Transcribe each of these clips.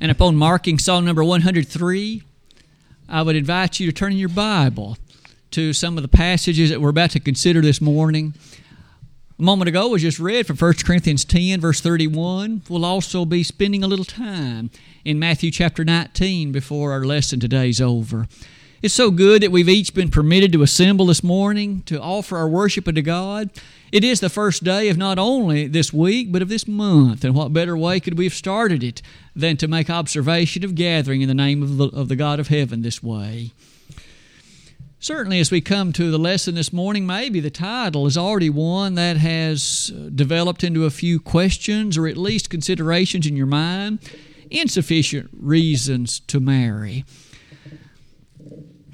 And upon marking Psalm number 103, I would invite you to turn in your Bible to some of the passages that we're about to consider this morning. A moment ago was just read from 1 Corinthians 10, verse 31. We'll also be spending a little time in Matthew chapter 19 before our lesson today is over. It's so good that we've each been permitted to assemble this morning to offer our worship unto God. It is the first day of not only this week, but of this month. And what better way could we have started it than to make observation of gathering in the name of the, of the God of heaven this way? Certainly, as we come to the lesson this morning, maybe the title is already one that has uh, developed into a few questions or at least considerations in your mind. Insufficient reasons to marry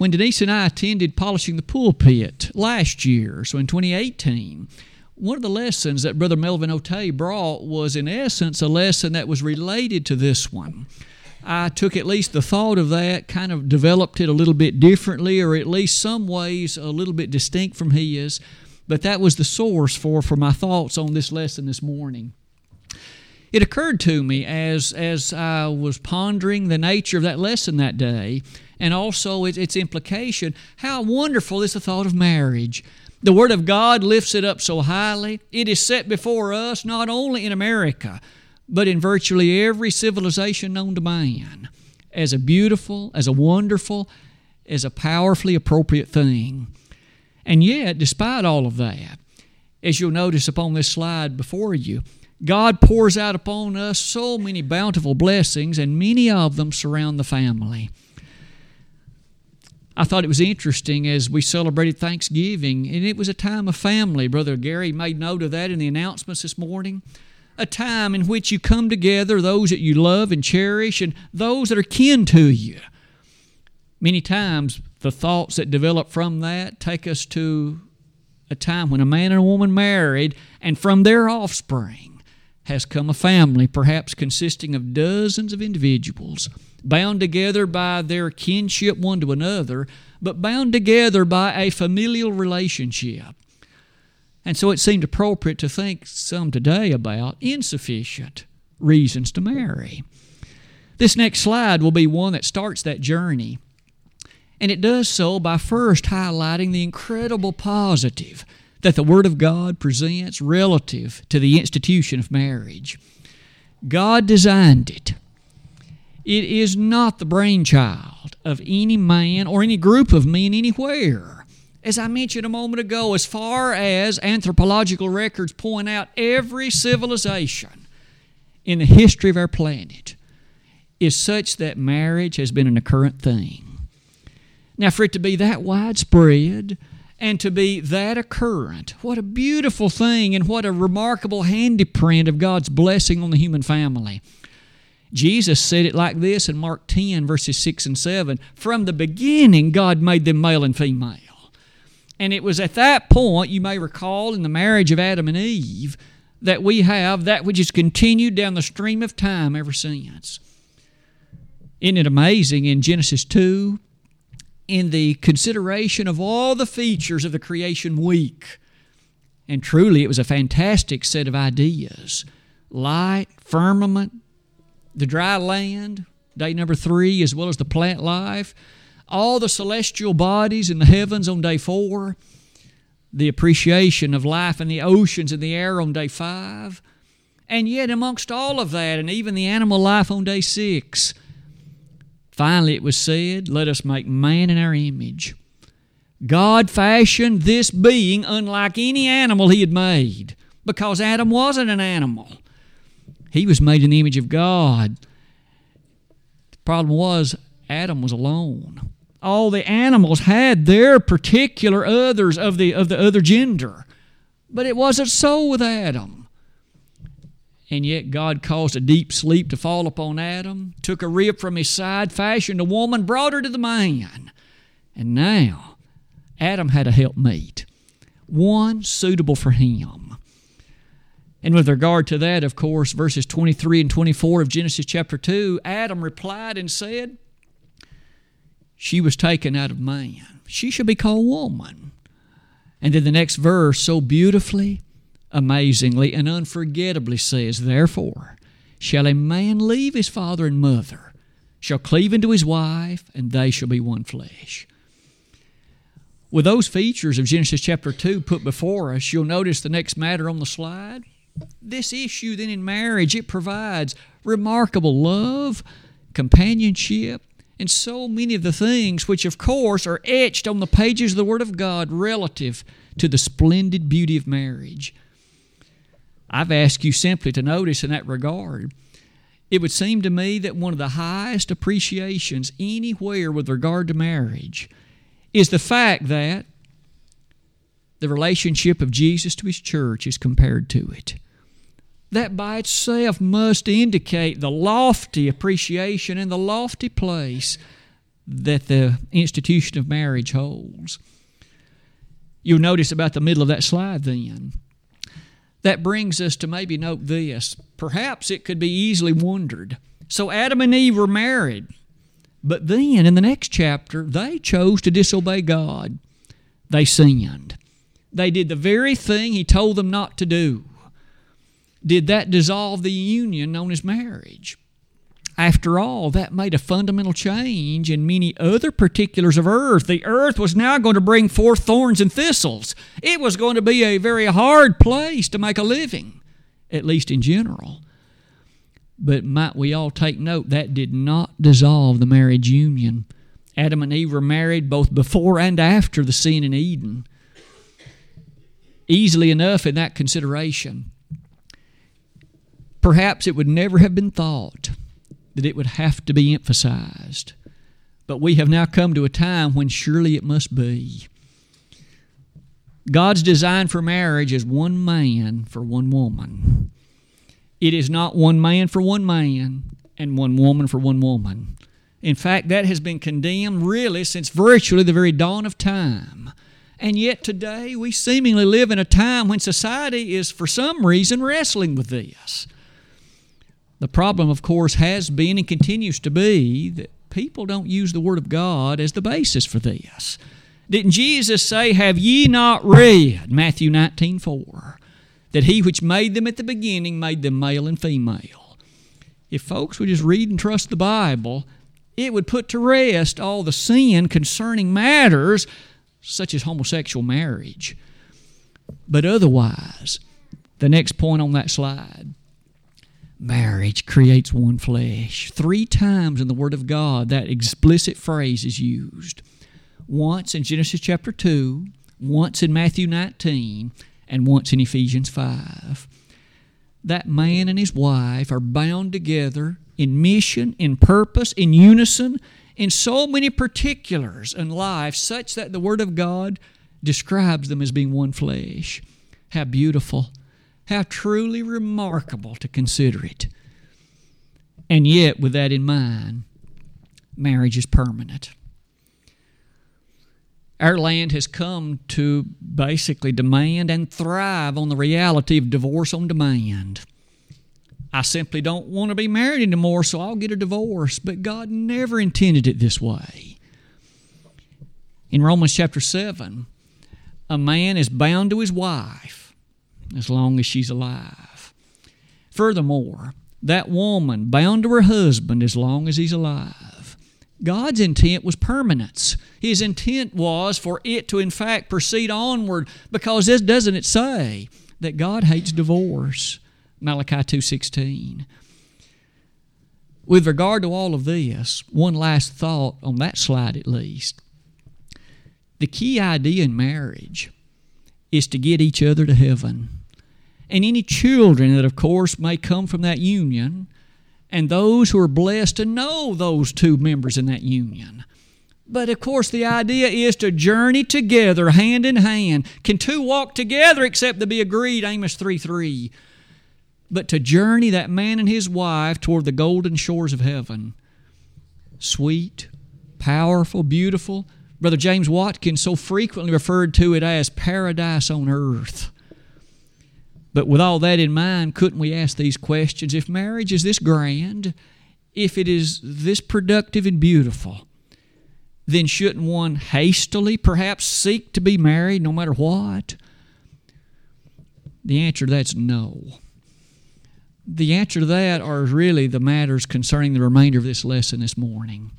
when Denise and I attended polishing the pulpit last year, so in 2018, one of the lessons that Brother Melvin Otey brought was, in essence, a lesson that was related to this one. I took at least the thought of that, kind of developed it a little bit differently, or at least some ways a little bit distinct from his. But that was the source for, for my thoughts on this lesson this morning. It occurred to me as, as I was pondering the nature of that lesson that day and also its, its implication. How wonderful is the thought of marriage! The Word of God lifts it up so highly. It is set before us not only in America, but in virtually every civilization known to man as a beautiful, as a wonderful, as a powerfully appropriate thing. And yet, despite all of that, as you'll notice upon this slide before you, God pours out upon us so many bountiful blessings, and many of them surround the family. I thought it was interesting as we celebrated Thanksgiving, and it was a time of family. Brother Gary made note of that in the announcements this morning. A time in which you come together, those that you love and cherish, and those that are kin to you. Many times, the thoughts that develop from that take us to a time when a man and a woman married, and from their offspring has come a family, perhaps consisting of dozens of individuals bound together by their kinship one to another, but bound together by a familial relationship. And so it seemed appropriate to think some today about insufficient reasons to marry. This next slide will be one that starts that journey. And it does so by first highlighting the incredible positive that the Word of God presents relative to the institution of marriage. God designed it it is not the brainchild of any man or any group of men anywhere. As I mentioned a moment ago, as far as anthropological records point out, every civilization in the history of our planet is such that marriage has been an occurrent thing. Now, for it to be that widespread and to be that occurrent, what a beautiful thing and what a remarkable handiprint of God's blessing on the human family. Jesus said it like this in Mark 10, verses 6 and 7 From the beginning, God made them male and female. And it was at that point, you may recall, in the marriage of Adam and Eve, that we have that which has continued down the stream of time ever since. Isn't it amazing in Genesis 2, in the consideration of all the features of the creation week? And truly, it was a fantastic set of ideas light, firmament, the dry land, day number three, as well as the plant life, all the celestial bodies in the heavens on day four, the appreciation of life in the oceans and the air on day five, and yet amongst all of that, and even the animal life on day six, finally it was said, Let us make man in our image. God fashioned this being unlike any animal he had made because Adam wasn't an animal. He was made in the image of God. The problem was, Adam was alone. All the animals had their particular others of the, of the other gender. But it wasn't so with Adam. And yet God caused a deep sleep to fall upon Adam, took a rib from his side, fashioned a woman, brought her to the man. And now Adam had a helpmate, one suitable for him. And with regard to that, of course, verses 23 and 24 of Genesis chapter 2, Adam replied and said, She was taken out of man. She shall be called woman. And then the next verse, so beautifully, amazingly, and unforgettably says, Therefore, shall a man leave his father and mother, shall cleave unto his wife, and they shall be one flesh. With those features of Genesis chapter 2 put before us, you'll notice the next matter on the slide. This issue, then, in marriage, it provides remarkable love, companionship, and so many of the things which, of course, are etched on the pages of the Word of God relative to the splendid beauty of marriage. I've asked you simply to notice in that regard. It would seem to me that one of the highest appreciations anywhere with regard to marriage is the fact that the relationship of Jesus to his church is compared to it. That by itself must indicate the lofty appreciation and the lofty place that the institution of marriage holds. You'll notice about the middle of that slide then that brings us to maybe note this. Perhaps it could be easily wondered. So Adam and Eve were married, but then in the next chapter, they chose to disobey God. They sinned. They did the very thing He told them not to do. Did that dissolve the union known as marriage? After all, that made a fundamental change in many other particulars of earth. The earth was now going to bring forth thorns and thistles. It was going to be a very hard place to make a living, at least in general. But might we all take note that did not dissolve the marriage union. Adam and Eve were married both before and after the sin in Eden. Easily enough in that consideration. Perhaps it would never have been thought that it would have to be emphasized. But we have now come to a time when surely it must be. God's design for marriage is one man for one woman. It is not one man for one man and one woman for one woman. In fact, that has been condemned really since virtually the very dawn of time. And yet today we seemingly live in a time when society is for some reason wrestling with this. The problem, of course, has been and continues to be that people don't use the Word of God as the basis for this. Didn't Jesus say, Have ye not read, Matthew 19 4, that he which made them at the beginning made them male and female? If folks would just read and trust the Bible, it would put to rest all the sin concerning matters such as homosexual marriage. But otherwise, the next point on that slide marriage creates one flesh. Three times in the Word of God, that explicit phrase is used. Once in Genesis chapter 2, once in Matthew 19, and once in Ephesians 5. That man and his wife are bound together in mission, in purpose, in unison, in so many particulars in life, such that the Word of God describes them as being one flesh. How beautiful how truly remarkable to consider it. And yet, with that in mind, marriage is permanent. Our land has come to basically demand and thrive on the reality of divorce on demand. I simply don't want to be married anymore, so I'll get a divorce. But God never intended it this way. In Romans chapter 7, a man is bound to his wife as long as she's alive. Furthermore, that woman bound to her husband as long as he's alive. God's intent was permanence. His intent was for it to in fact proceed onward because this doesn't it say that God hates divorce? Malachi 2:16. With regard to all of this, one last thought on that slide at least. The key idea in marriage is to get each other to heaven and any children that, of course, may come from that union, and those who are blessed to know those two members in that union. But of course, the idea is to journey together, hand in hand. Can two walk together except to be agreed? Amos 3 3. But to journey that man and his wife toward the golden shores of heaven. Sweet, powerful, beautiful. Brother James Watkins so frequently referred to it as paradise on earth. But with all that in mind, couldn't we ask these questions? If marriage is this grand, if it is this productive and beautiful, then shouldn't one hastily perhaps seek to be married no matter what? The answer to that's no. The answer to that are really the matters concerning the remainder of this lesson this morning.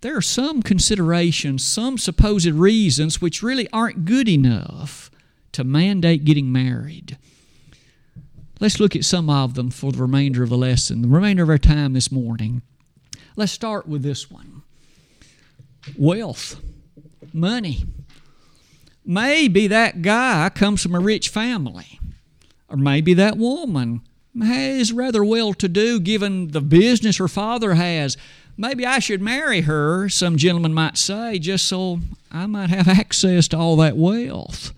There are some considerations, some supposed reasons which really aren't good enough to mandate getting married. Let's look at some of them for the remainder of the lesson, the remainder of our time this morning. Let's start with this one wealth, money. Maybe that guy comes from a rich family, or maybe that woman is rather well to do given the business her father has. Maybe I should marry her, some gentleman might say, just so I might have access to all that wealth.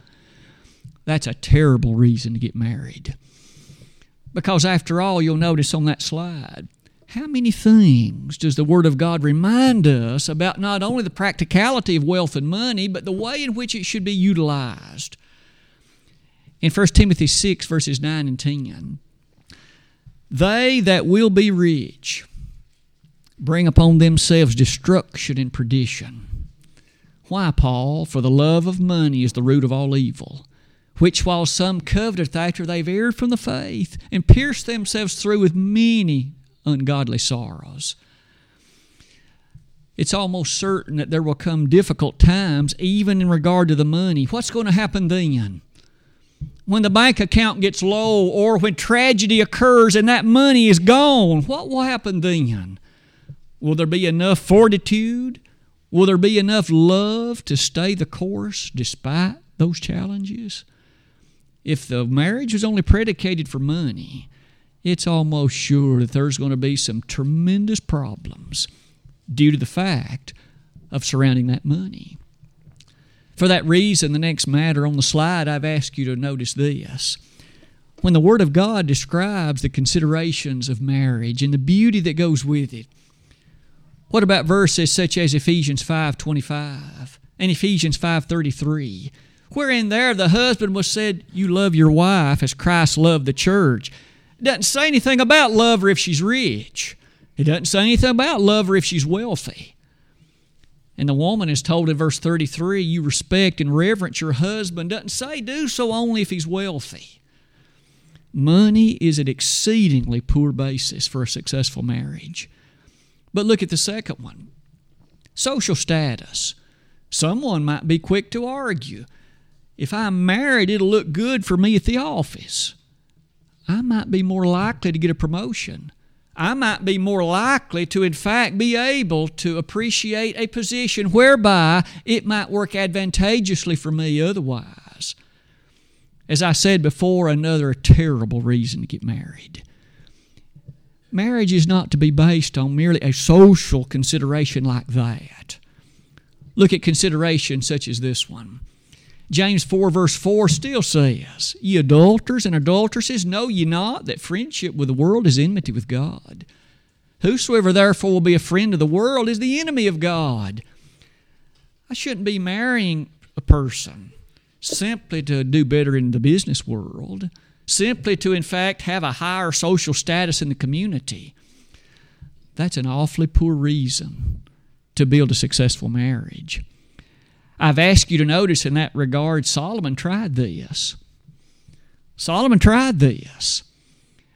That's a terrible reason to get married. Because after all, you'll notice on that slide, how many things does the Word of God remind us about not only the practicality of wealth and money, but the way in which it should be utilized? In 1 Timothy 6, verses 9 and 10, they that will be rich bring upon themselves destruction and perdition. Why, Paul? For the love of money is the root of all evil, which while some coveteth after they've erred from the faith, and pierced themselves through with many ungodly sorrows. It's almost certain that there will come difficult times, even in regard to the money. What's going to happen then? When the bank account gets low, or when tragedy occurs and that money is gone, what will happen then? Will there be enough fortitude? Will there be enough love to stay the course despite those challenges? If the marriage was only predicated for money, it's almost sure that there's going to be some tremendous problems due to the fact of surrounding that money. For that reason, the next matter on the slide, I've asked you to notice this. When the Word of God describes the considerations of marriage and the beauty that goes with it, what about verses such as Ephesians 5:25 and Ephesians 5:33, wherein there the husband was said, "You love your wife as Christ loved the church." It doesn't say anything about love her if she's rich. It doesn't say anything about love her if she's wealthy. And the woman is told in verse 33, you respect and reverence your husband. Doesn't say do so only if he's wealthy. Money is an exceedingly poor basis for a successful marriage. But look at the second one social status. Someone might be quick to argue if I'm married, it'll look good for me at the office. I might be more likely to get a promotion. I might be more likely to, in fact, be able to appreciate a position whereby it might work advantageously for me otherwise. As I said before, another terrible reason to get married. Marriage is not to be based on merely a social consideration like that. Look at considerations such as this one. James 4, verse 4 still says, Ye adulterers and adulteresses, know ye not that friendship with the world is enmity with God? Whosoever therefore will be a friend of the world is the enemy of God. I shouldn't be marrying a person simply to do better in the business world simply to, in fact, have a higher social status in the community. That's an awfully poor reason to build a successful marriage. I've asked you to notice in that regard, Solomon tried this. Solomon tried this,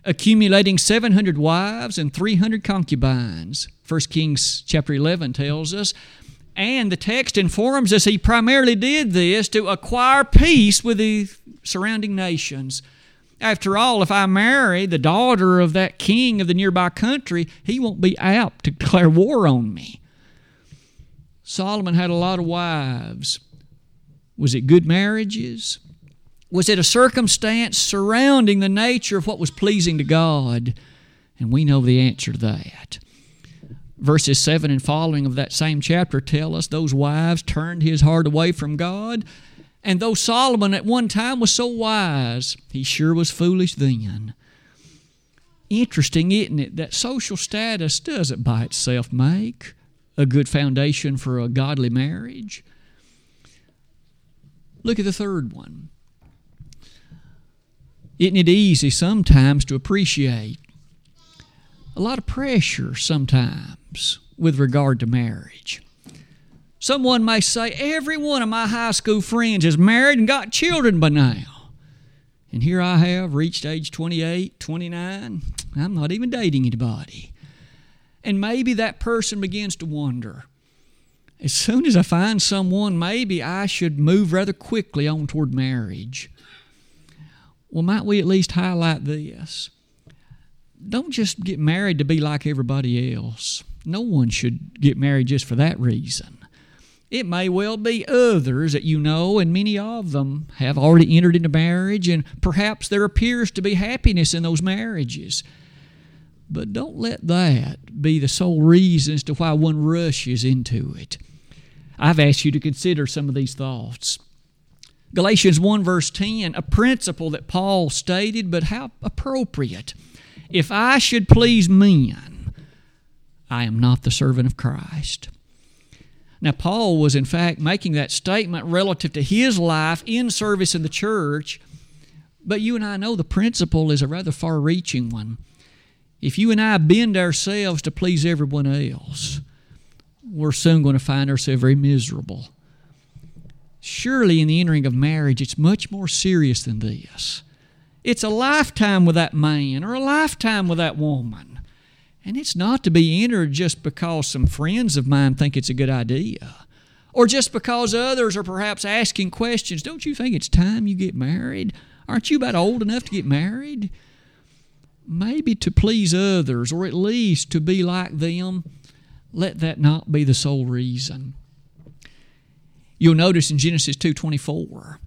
accumulating 700 wives and 300 concubines. 1 Kings chapter 11 tells us. And the text informs us he primarily did this to acquire peace with the surrounding nations. After all, if I marry the daughter of that king of the nearby country, he won't be apt to declare war on me. Solomon had a lot of wives. Was it good marriages? Was it a circumstance surrounding the nature of what was pleasing to God? And we know the answer to that. Verses 7 and following of that same chapter tell us those wives turned his heart away from God and though Solomon at one time was so wise, he sure was foolish then. Interesting, isn't it, that social status doesn't by itself make a good foundation for a godly marriage? Look at the third one. Isn't it easy sometimes to appreciate a lot of pressure sometimes with regard to marriage? Someone may say, Every one of my high school friends is married and got children by now. And here I have reached age 28, 29. I'm not even dating anybody. And maybe that person begins to wonder as soon as I find someone, maybe I should move rather quickly on toward marriage. Well, might we at least highlight this? Don't just get married to be like everybody else. No one should get married just for that reason. It may well be others that you know, and many of them have already entered into marriage, and perhaps there appears to be happiness in those marriages. But don't let that be the sole reason as to why one rushes into it. I've asked you to consider some of these thoughts. Galatians 1, verse 10, a principle that Paul stated, but how appropriate. If I should please men, I am not the servant of Christ. Now, Paul was in fact making that statement relative to his life in service in the church, but you and I know the principle is a rather far reaching one. If you and I bend ourselves to please everyone else, we're soon going to find ourselves very miserable. Surely, in the entering of marriage, it's much more serious than this. It's a lifetime with that man or a lifetime with that woman. And it's not to be entered just because some friends of mine think it's a good idea, or just because others are perhaps asking questions. Don't you think it's time you get married? Aren't you about old enough to get married? Maybe to please others, or at least to be like them. Let that not be the sole reason. You'll notice in Genesis 2:24.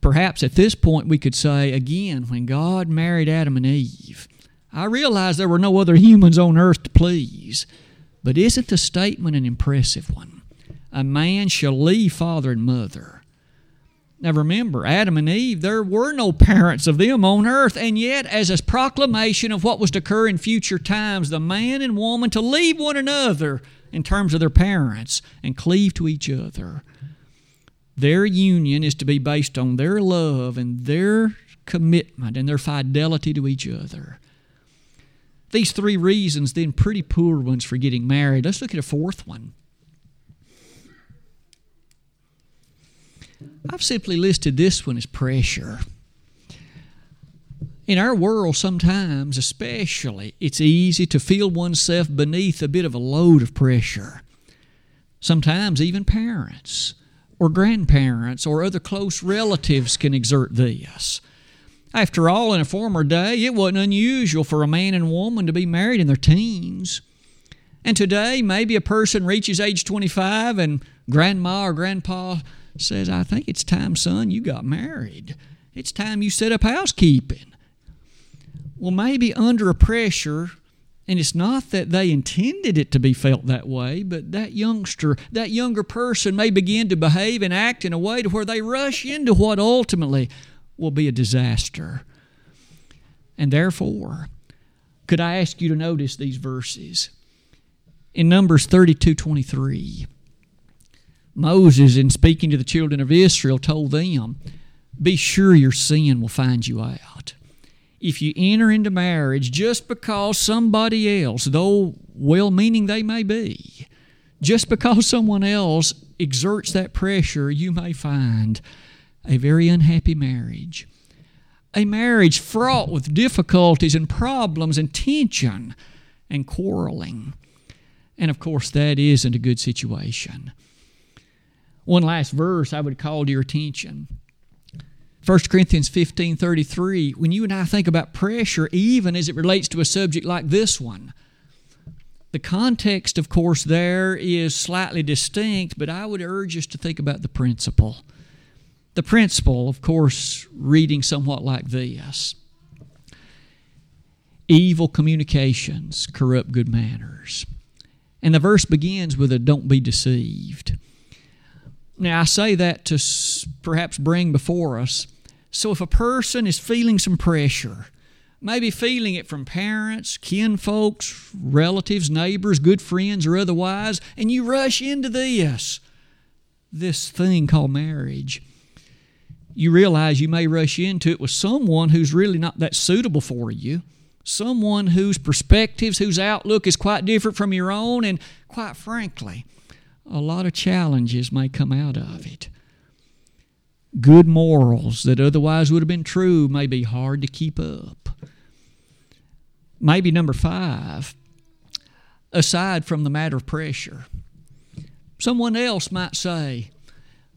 Perhaps at this point we could say again when God married Adam and Eve, I realize there were no other humans on earth to please, but isn't the statement an impressive one? A man shall leave father and mother. Now remember, Adam and Eve, there were no parents of them on earth, and yet, as a proclamation of what was to occur in future times, the man and woman to leave one another in terms of their parents and cleave to each other. Their union is to be based on their love and their commitment and their fidelity to each other. These three reasons, then pretty poor ones for getting married. Let's look at a fourth one. I've simply listed this one as pressure. In our world, sometimes, especially, it's easy to feel oneself beneath a bit of a load of pressure. Sometimes, even parents or grandparents or other close relatives can exert this. After all, in a former day, it wasn't unusual for a man and woman to be married in their teens. And today, maybe a person reaches age 25 and grandma or grandpa says, I think it's time, son, you got married. It's time you set up housekeeping. Well, maybe under a pressure, and it's not that they intended it to be felt that way, but that youngster, that younger person may begin to behave and act in a way to where they rush into what ultimately will be a disaster. And therefore, could I ask you to notice these verses? In Numbers 32 23, Moses, in speaking to the children of Israel, told them, Be sure your sin will find you out. If you enter into marriage just because somebody else, though well meaning they may be, just because someone else exerts that pressure, you may find a very unhappy marriage. A marriage fraught with difficulties and problems and tension and quarreling. And of course, that isn't a good situation. One last verse I would call to your attention. 1 Corinthians 15 33, when you and I think about pressure, even as it relates to a subject like this one, the context, of course, there is slightly distinct, but I would urge us to think about the principle. The principle, of course, reading somewhat like this Evil communications corrupt good manners. And the verse begins with a don't be deceived. Now, I say that to perhaps bring before us. So, if a person is feeling some pressure, maybe feeling it from parents, kinfolks, relatives, neighbors, good friends, or otherwise, and you rush into this, this thing called marriage, you realize you may rush into it with someone who's really not that suitable for you, someone whose perspectives, whose outlook is quite different from your own, and quite frankly, a lot of challenges may come out of it. good morals that otherwise would have been true may be hard to keep up. Maybe number five, aside from the matter of pressure, someone else might say,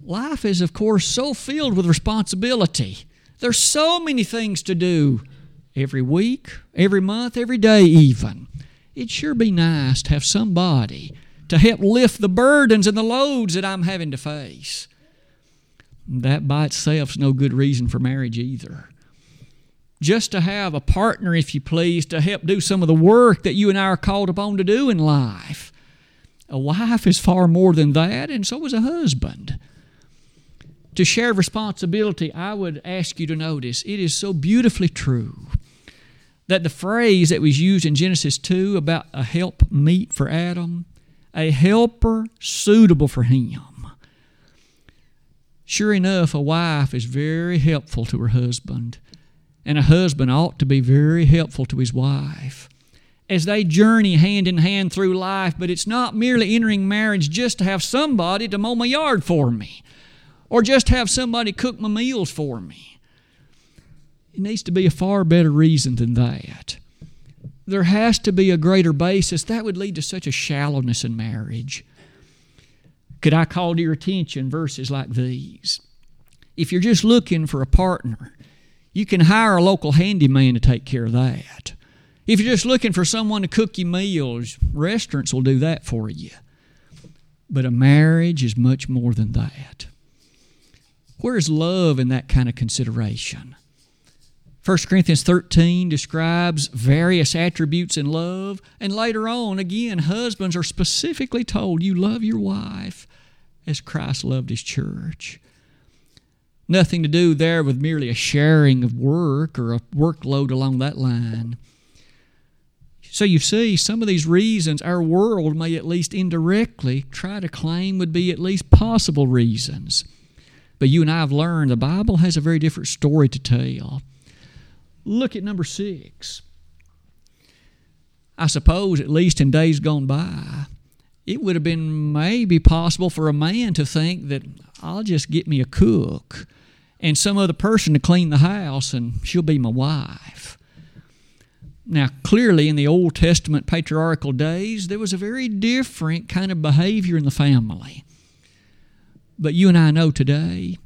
Life is, of course, so filled with responsibility. There's so many things to do every week, every month, every day, even. It'd sure be nice to have somebody to help lift the burdens and the loads that I'm having to face. That by itself is no good reason for marriage either. Just to have a partner, if you please, to help do some of the work that you and I are called upon to do in life. A wife is far more than that, and so is a husband. To share responsibility, I would ask you to notice it is so beautifully true that the phrase that was used in Genesis 2 about a help meet for Adam, a helper suitable for him. Sure enough, a wife is very helpful to her husband, and a husband ought to be very helpful to his wife as they journey hand in hand through life. But it's not merely entering marriage just to have somebody to mow my yard for me or just have somebody cook my meals for me. It needs to be a far better reason than that. There has to be a greater basis. That would lead to such a shallowness in marriage. Could I call to your attention verses like these? If you're just looking for a partner, you can hire a local handyman to take care of that. If you're just looking for someone to cook you meals, restaurants will do that for you. But a marriage is much more than that. Where's love in that kind of consideration? 1 Corinthians 13 describes various attributes in love, and later on, again, husbands are specifically told, You love your wife as Christ loved his church. Nothing to do there with merely a sharing of work or a workload along that line. So you see, some of these reasons our world may at least indirectly try to claim would be at least possible reasons. But you and I have learned the Bible has a very different story to tell. Look at number six. I suppose, at least in days gone by, it would have been maybe possible for a man to think that I'll just get me a cook and some other person to clean the house and she'll be my wife. Now, clearly, in the Old Testament patriarchal days, there was a very different kind of behavior in the family. But you and I know today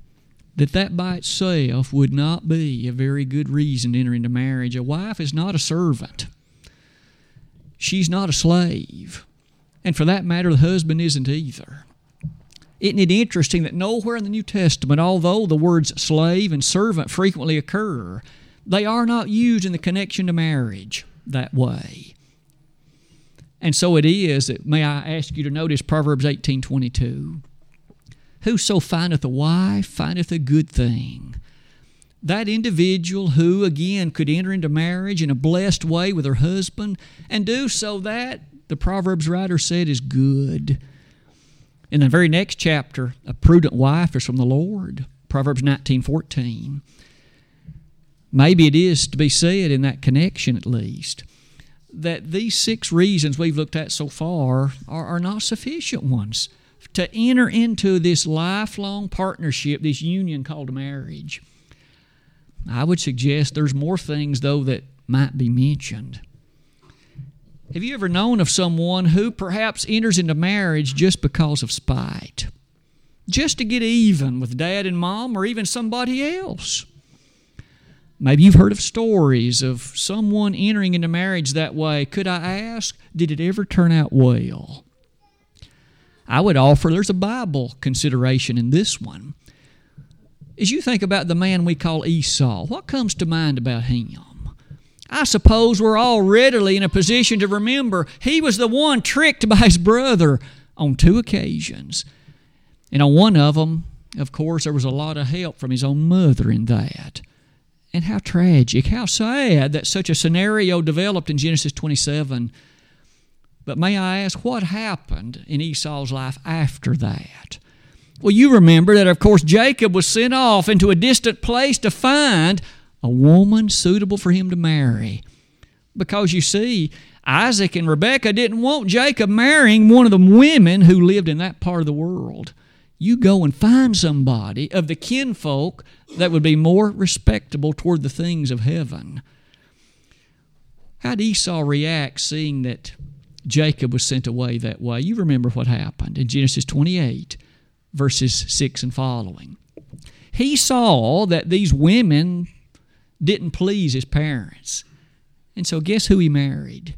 that that by itself would not be a very good reason to enter into marriage. A wife is not a servant. She's not a slave. And for that matter, the husband isn't either. Isn't it interesting that nowhere in the New Testament, although the words slave and servant frequently occur, they are not used in the connection to marriage that way. And so it is that may I ask you to notice Proverbs 18:22. Whoso findeth a wife findeth a good thing. That individual who, again, could enter into marriage in a blessed way with her husband and do so that, the Proverbs writer said, is good. In the very next chapter, a prudent wife is from the Lord. Proverbs 19:14. Maybe it is to be said in that connection at least that these six reasons we've looked at so far are, are not sufficient ones to enter into this lifelong partnership, this union called marriage. I would suggest there's more things, though, that might be mentioned. Have you ever known of someone who perhaps enters into marriage just because of spite? Just to get even with dad and mom or even somebody else? Maybe you've heard of stories of someone entering into marriage that way. Could I ask, did it ever turn out well? I would offer there's a Bible consideration in this one. As you think about the man we call Esau, what comes to mind about him? I suppose we're all readily in a position to remember he was the one tricked by his brother on two occasions. And on one of them, of course, there was a lot of help from his own mother in that. And how tragic, how sad that such a scenario developed in Genesis 27 but may I ask, what happened in Esau's life after that? Well, you remember that, of course, Jacob was sent off into a distant place to find a woman suitable for him to marry. Because you see, Isaac and Rebekah didn't want Jacob marrying one of the women who lived in that part of the world. You go and find somebody of the kinfolk that would be more respectable toward the things of heaven. How did Esau react seeing that Jacob was sent away that way? You remember what happened in Genesis 28, verses 6 and following. He saw that these women didn't please his parents. And so, guess who he married?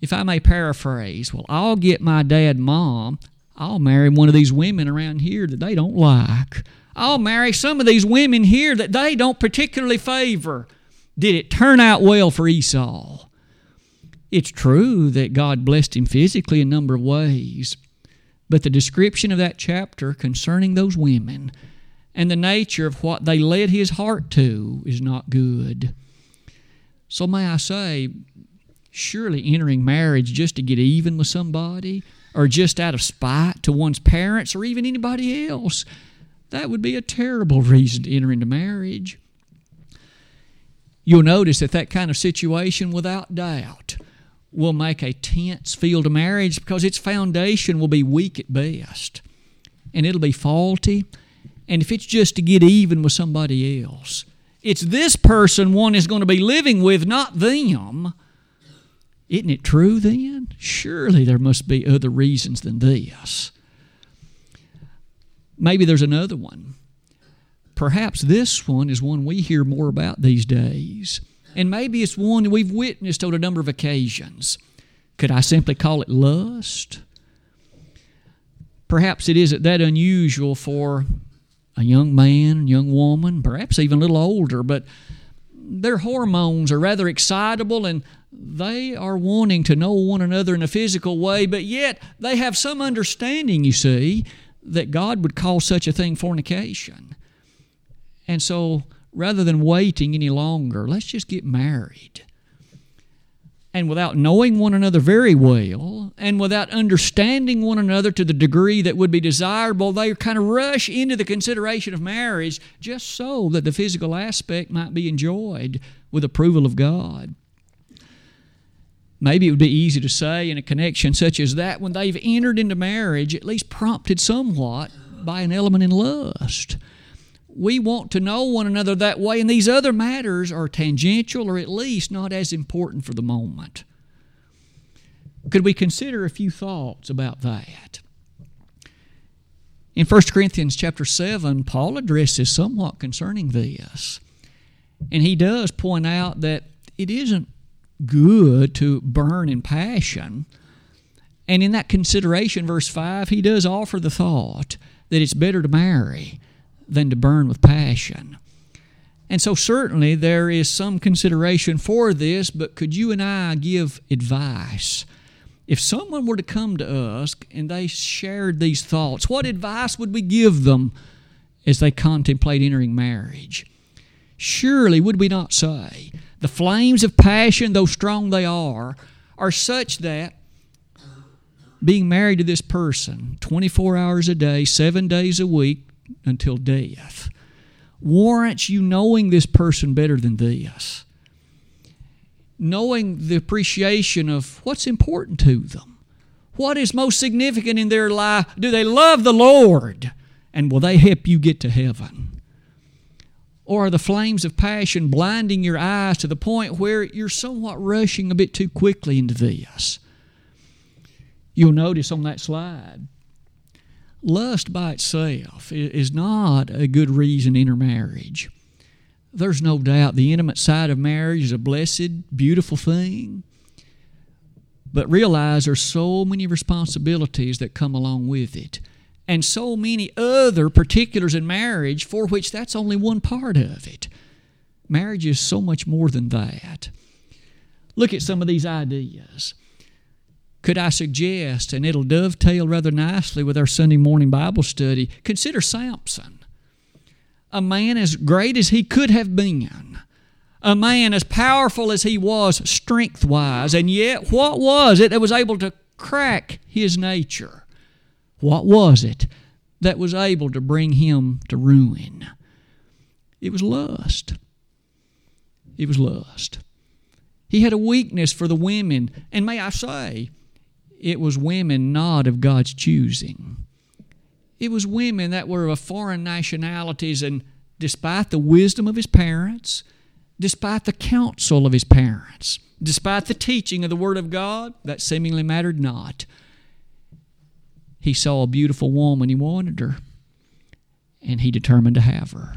If I may paraphrase, well, I'll get my dad mom. I'll marry one of these women around here that they don't like. I'll marry some of these women here that they don't particularly favor. Did it turn out well for Esau? It's true that God blessed him physically a number of ways, but the description of that chapter concerning those women and the nature of what they led his heart to is not good. So, may I say, surely entering marriage just to get even with somebody or just out of spite to one's parents or even anybody else, that would be a terrible reason to enter into marriage. You'll notice that that kind of situation, without doubt, will make a tense field of marriage because its foundation will be weak at best and it'll be faulty. And if it's just to get even with somebody else, it's this person one is going to be living with, not them. Isn't it true then? Surely there must be other reasons than this. Maybe there's another one. Perhaps this one is one we hear more about these days. And maybe it's one that we've witnessed on a number of occasions. Could I simply call it lust? Perhaps it isn't that unusual for a young man, young woman, perhaps even a little older, but their hormones are rather excitable and they are wanting to know one another in a physical way, but yet they have some understanding, you see, that God would call such a thing fornication. And so rather than waiting any longer, let's just get married. And without knowing one another very well, and without understanding one another to the degree that would be desirable, they kind of rush into the consideration of marriage just so that the physical aspect might be enjoyed with approval of God. Maybe it would be easy to say in a connection such as that when they've entered into marriage, at least prompted somewhat by an element in lust we want to know one another that way, and these other matters are tangential or at least not as important for the moment. Could we consider a few thoughts about that? In 1 Corinthians chapter 7, Paul addresses somewhat concerning this. And he does point out that it isn't good to burn in passion. And in that consideration, verse 5, he does offer the thought that it's better to marry than to burn with passion. And so, certainly, there is some consideration for this, but could you and I give advice? If someone were to come to us and they shared these thoughts, what advice would we give them as they contemplate entering marriage? Surely, would we not say, the flames of passion, though strong they are, are such that being married to this person 24 hours a day, seven days a week, until death warrants you knowing this person better than this. Knowing the appreciation of what's important to them. What is most significant in their life? Do they love the Lord? And will they help you get to heaven? Or are the flames of passion blinding your eyes to the point where you're somewhat rushing a bit too quickly into this? You'll notice on that slide lust by itself is not a good reason to enter marriage. There's no doubt the intimate side of marriage is a blessed, beautiful thing. But realize there's so many responsibilities that come along with it, and so many other particulars in marriage for which that's only one part of it. Marriage is so much more than that. Look at some of these ideas could I suggest, and it'll dovetail rather nicely with our Sunday morning Bible study, consider Samson. A man as great as he could have been, a man as powerful as he was strength wise, and yet what was it that was able to crack his nature? What was it that was able to bring him to ruin? It was lust. It was lust. He had a weakness for the women, and may I say, it was women not of God's choosing. It was women that were of foreign nationalities, and despite the wisdom of his parents, despite the counsel of his parents, despite the teaching of the Word of God, that seemingly mattered not. He saw a beautiful woman, he wanted her, and he determined to have her.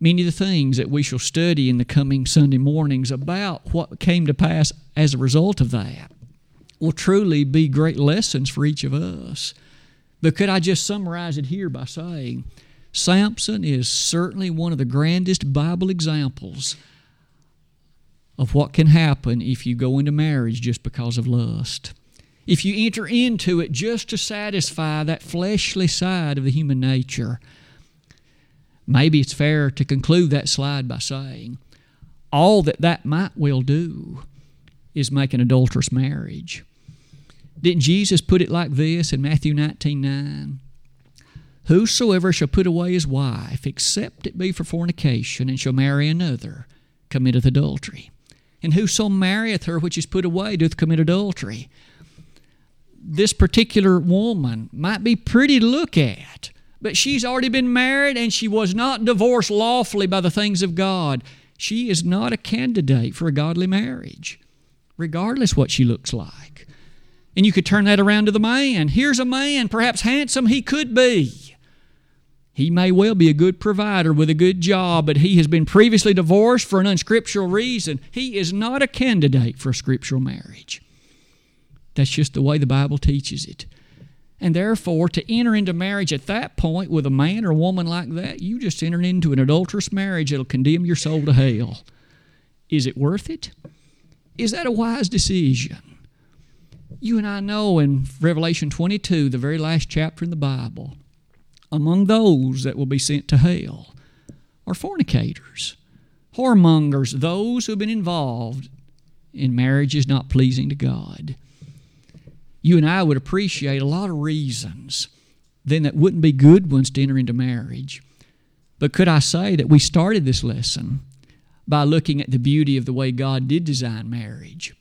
Many of the things that we shall study in the coming Sunday mornings about what came to pass as a result of that will truly be great lessons for each of us. But could I just summarize it here by saying Samson is certainly one of the grandest Bible examples of what can happen if you go into marriage just because of lust. If you enter into it just to satisfy that fleshly side of the human nature, maybe it's fair to conclude that slide by saying all that that might well do is make an adulterous marriage. Didn't Jesus put it like this in Matthew 19 9? Whosoever shall put away his wife, except it be for fornication, and shall marry another, committeth adultery. And whoso marrieth her which is put away doth commit adultery. This particular woman might be pretty to look at, but she's already been married and she was not divorced lawfully by the things of God. She is not a candidate for a godly marriage, regardless what she looks like. And you could turn that around to the man. Here's a man, perhaps handsome he could be. He may well be a good provider with a good job, but he has been previously divorced for an unscriptural reason. He is not a candidate for a scriptural marriage. That's just the way the Bible teaches it. And therefore, to enter into marriage at that point with a man or a woman like that, you just enter into an adulterous marriage that'll condemn your soul to hell. Is it worth it? Is that a wise decision? You and I know in Revelation 22, the very last chapter in the Bible, among those that will be sent to hell are fornicators, whoremongers, those who have been involved in marriages not pleasing to God. You and I would appreciate a lot of reasons then that wouldn't be good ones to enter into marriage. But could I say that we started this lesson by looking at the beauty of the way God did design marriage?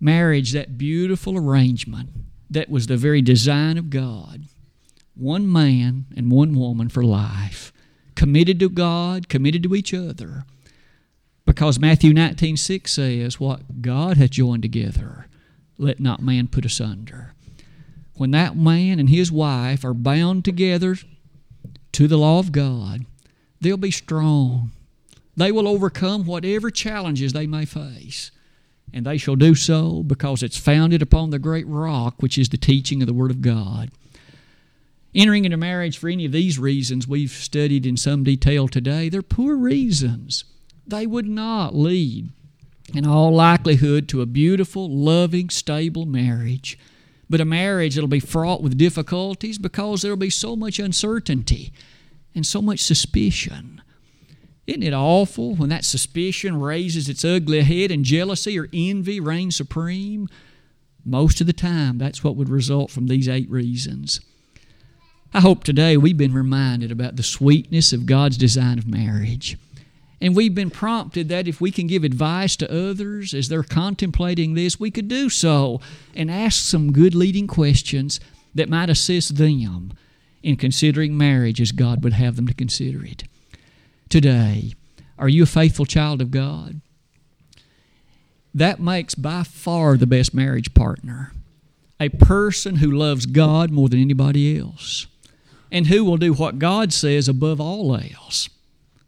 Marriage, that beautiful arrangement that was the very design of God. One man and one woman for life, committed to God, committed to each other. Because Matthew 19 6 says, What God hath joined together, let not man put asunder. When that man and his wife are bound together to the law of God, they'll be strong. They will overcome whatever challenges they may face and they shall do so because it's founded upon the great rock, which is the teaching of the Word of God. Entering into marriage for any of these reasons we've studied in some detail today, they're poor reasons. They would not lead, in all likelihood, to a beautiful, loving, stable marriage, but a marriage that'll be fraught with difficulties because there'll be so much uncertainty and so much suspicion. Isn't it awful when that suspicion raises its ugly head and jealousy or envy reigns supreme? Most of the time, that's what would result from these eight reasons. I hope today we've been reminded about the sweetness of God's design of marriage. And we've been prompted that if we can give advice to others as they're contemplating this, we could do so and ask some good leading questions that might assist them in considering marriage as God would have them to consider it today. Are you a faithful child of God? That makes by far the best marriage partner. A person who loves God more than anybody else and who will do what God says above all else.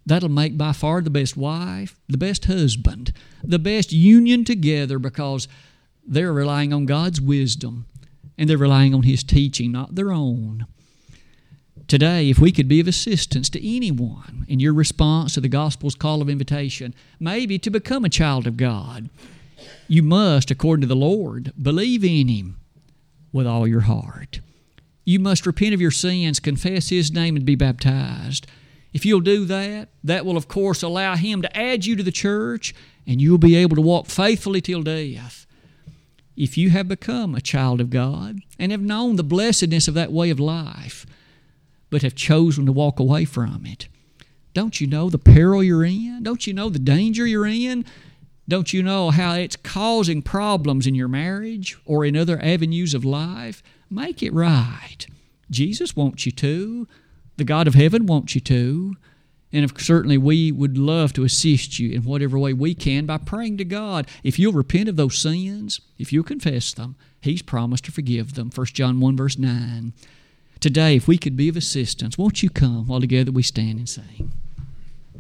That'll make by far the best wife, the best husband, the best union together because they're relying on God's wisdom and they're relying on His teaching, not their own. Today, if we could be of assistance to anyone in your response to the gospel's call of invitation, maybe to become a child of God, you must, according to the Lord, believe in Him with all your heart. You must repent of your sins, confess His name, and be baptized. If you'll do that, that will, of course, allow Him to add you to the church, and you'll be able to walk faithfully till death. If you have become a child of God and have known the blessedness of that way of life, but have chosen to walk away from it. Don't you know the peril you're in? Don't you know the danger you're in? Don't you know how it's causing problems in your marriage or in other avenues of life? Make it right. Jesus wants you to. The God of heaven wants you to. And certainly we would love to assist you in whatever way we can by praying to God. If you'll repent of those sins, if you'll confess them, He's promised to forgive them. 1 John 1, verse 9. Today, if we could be of assistance, won't you come while together we stand and sing?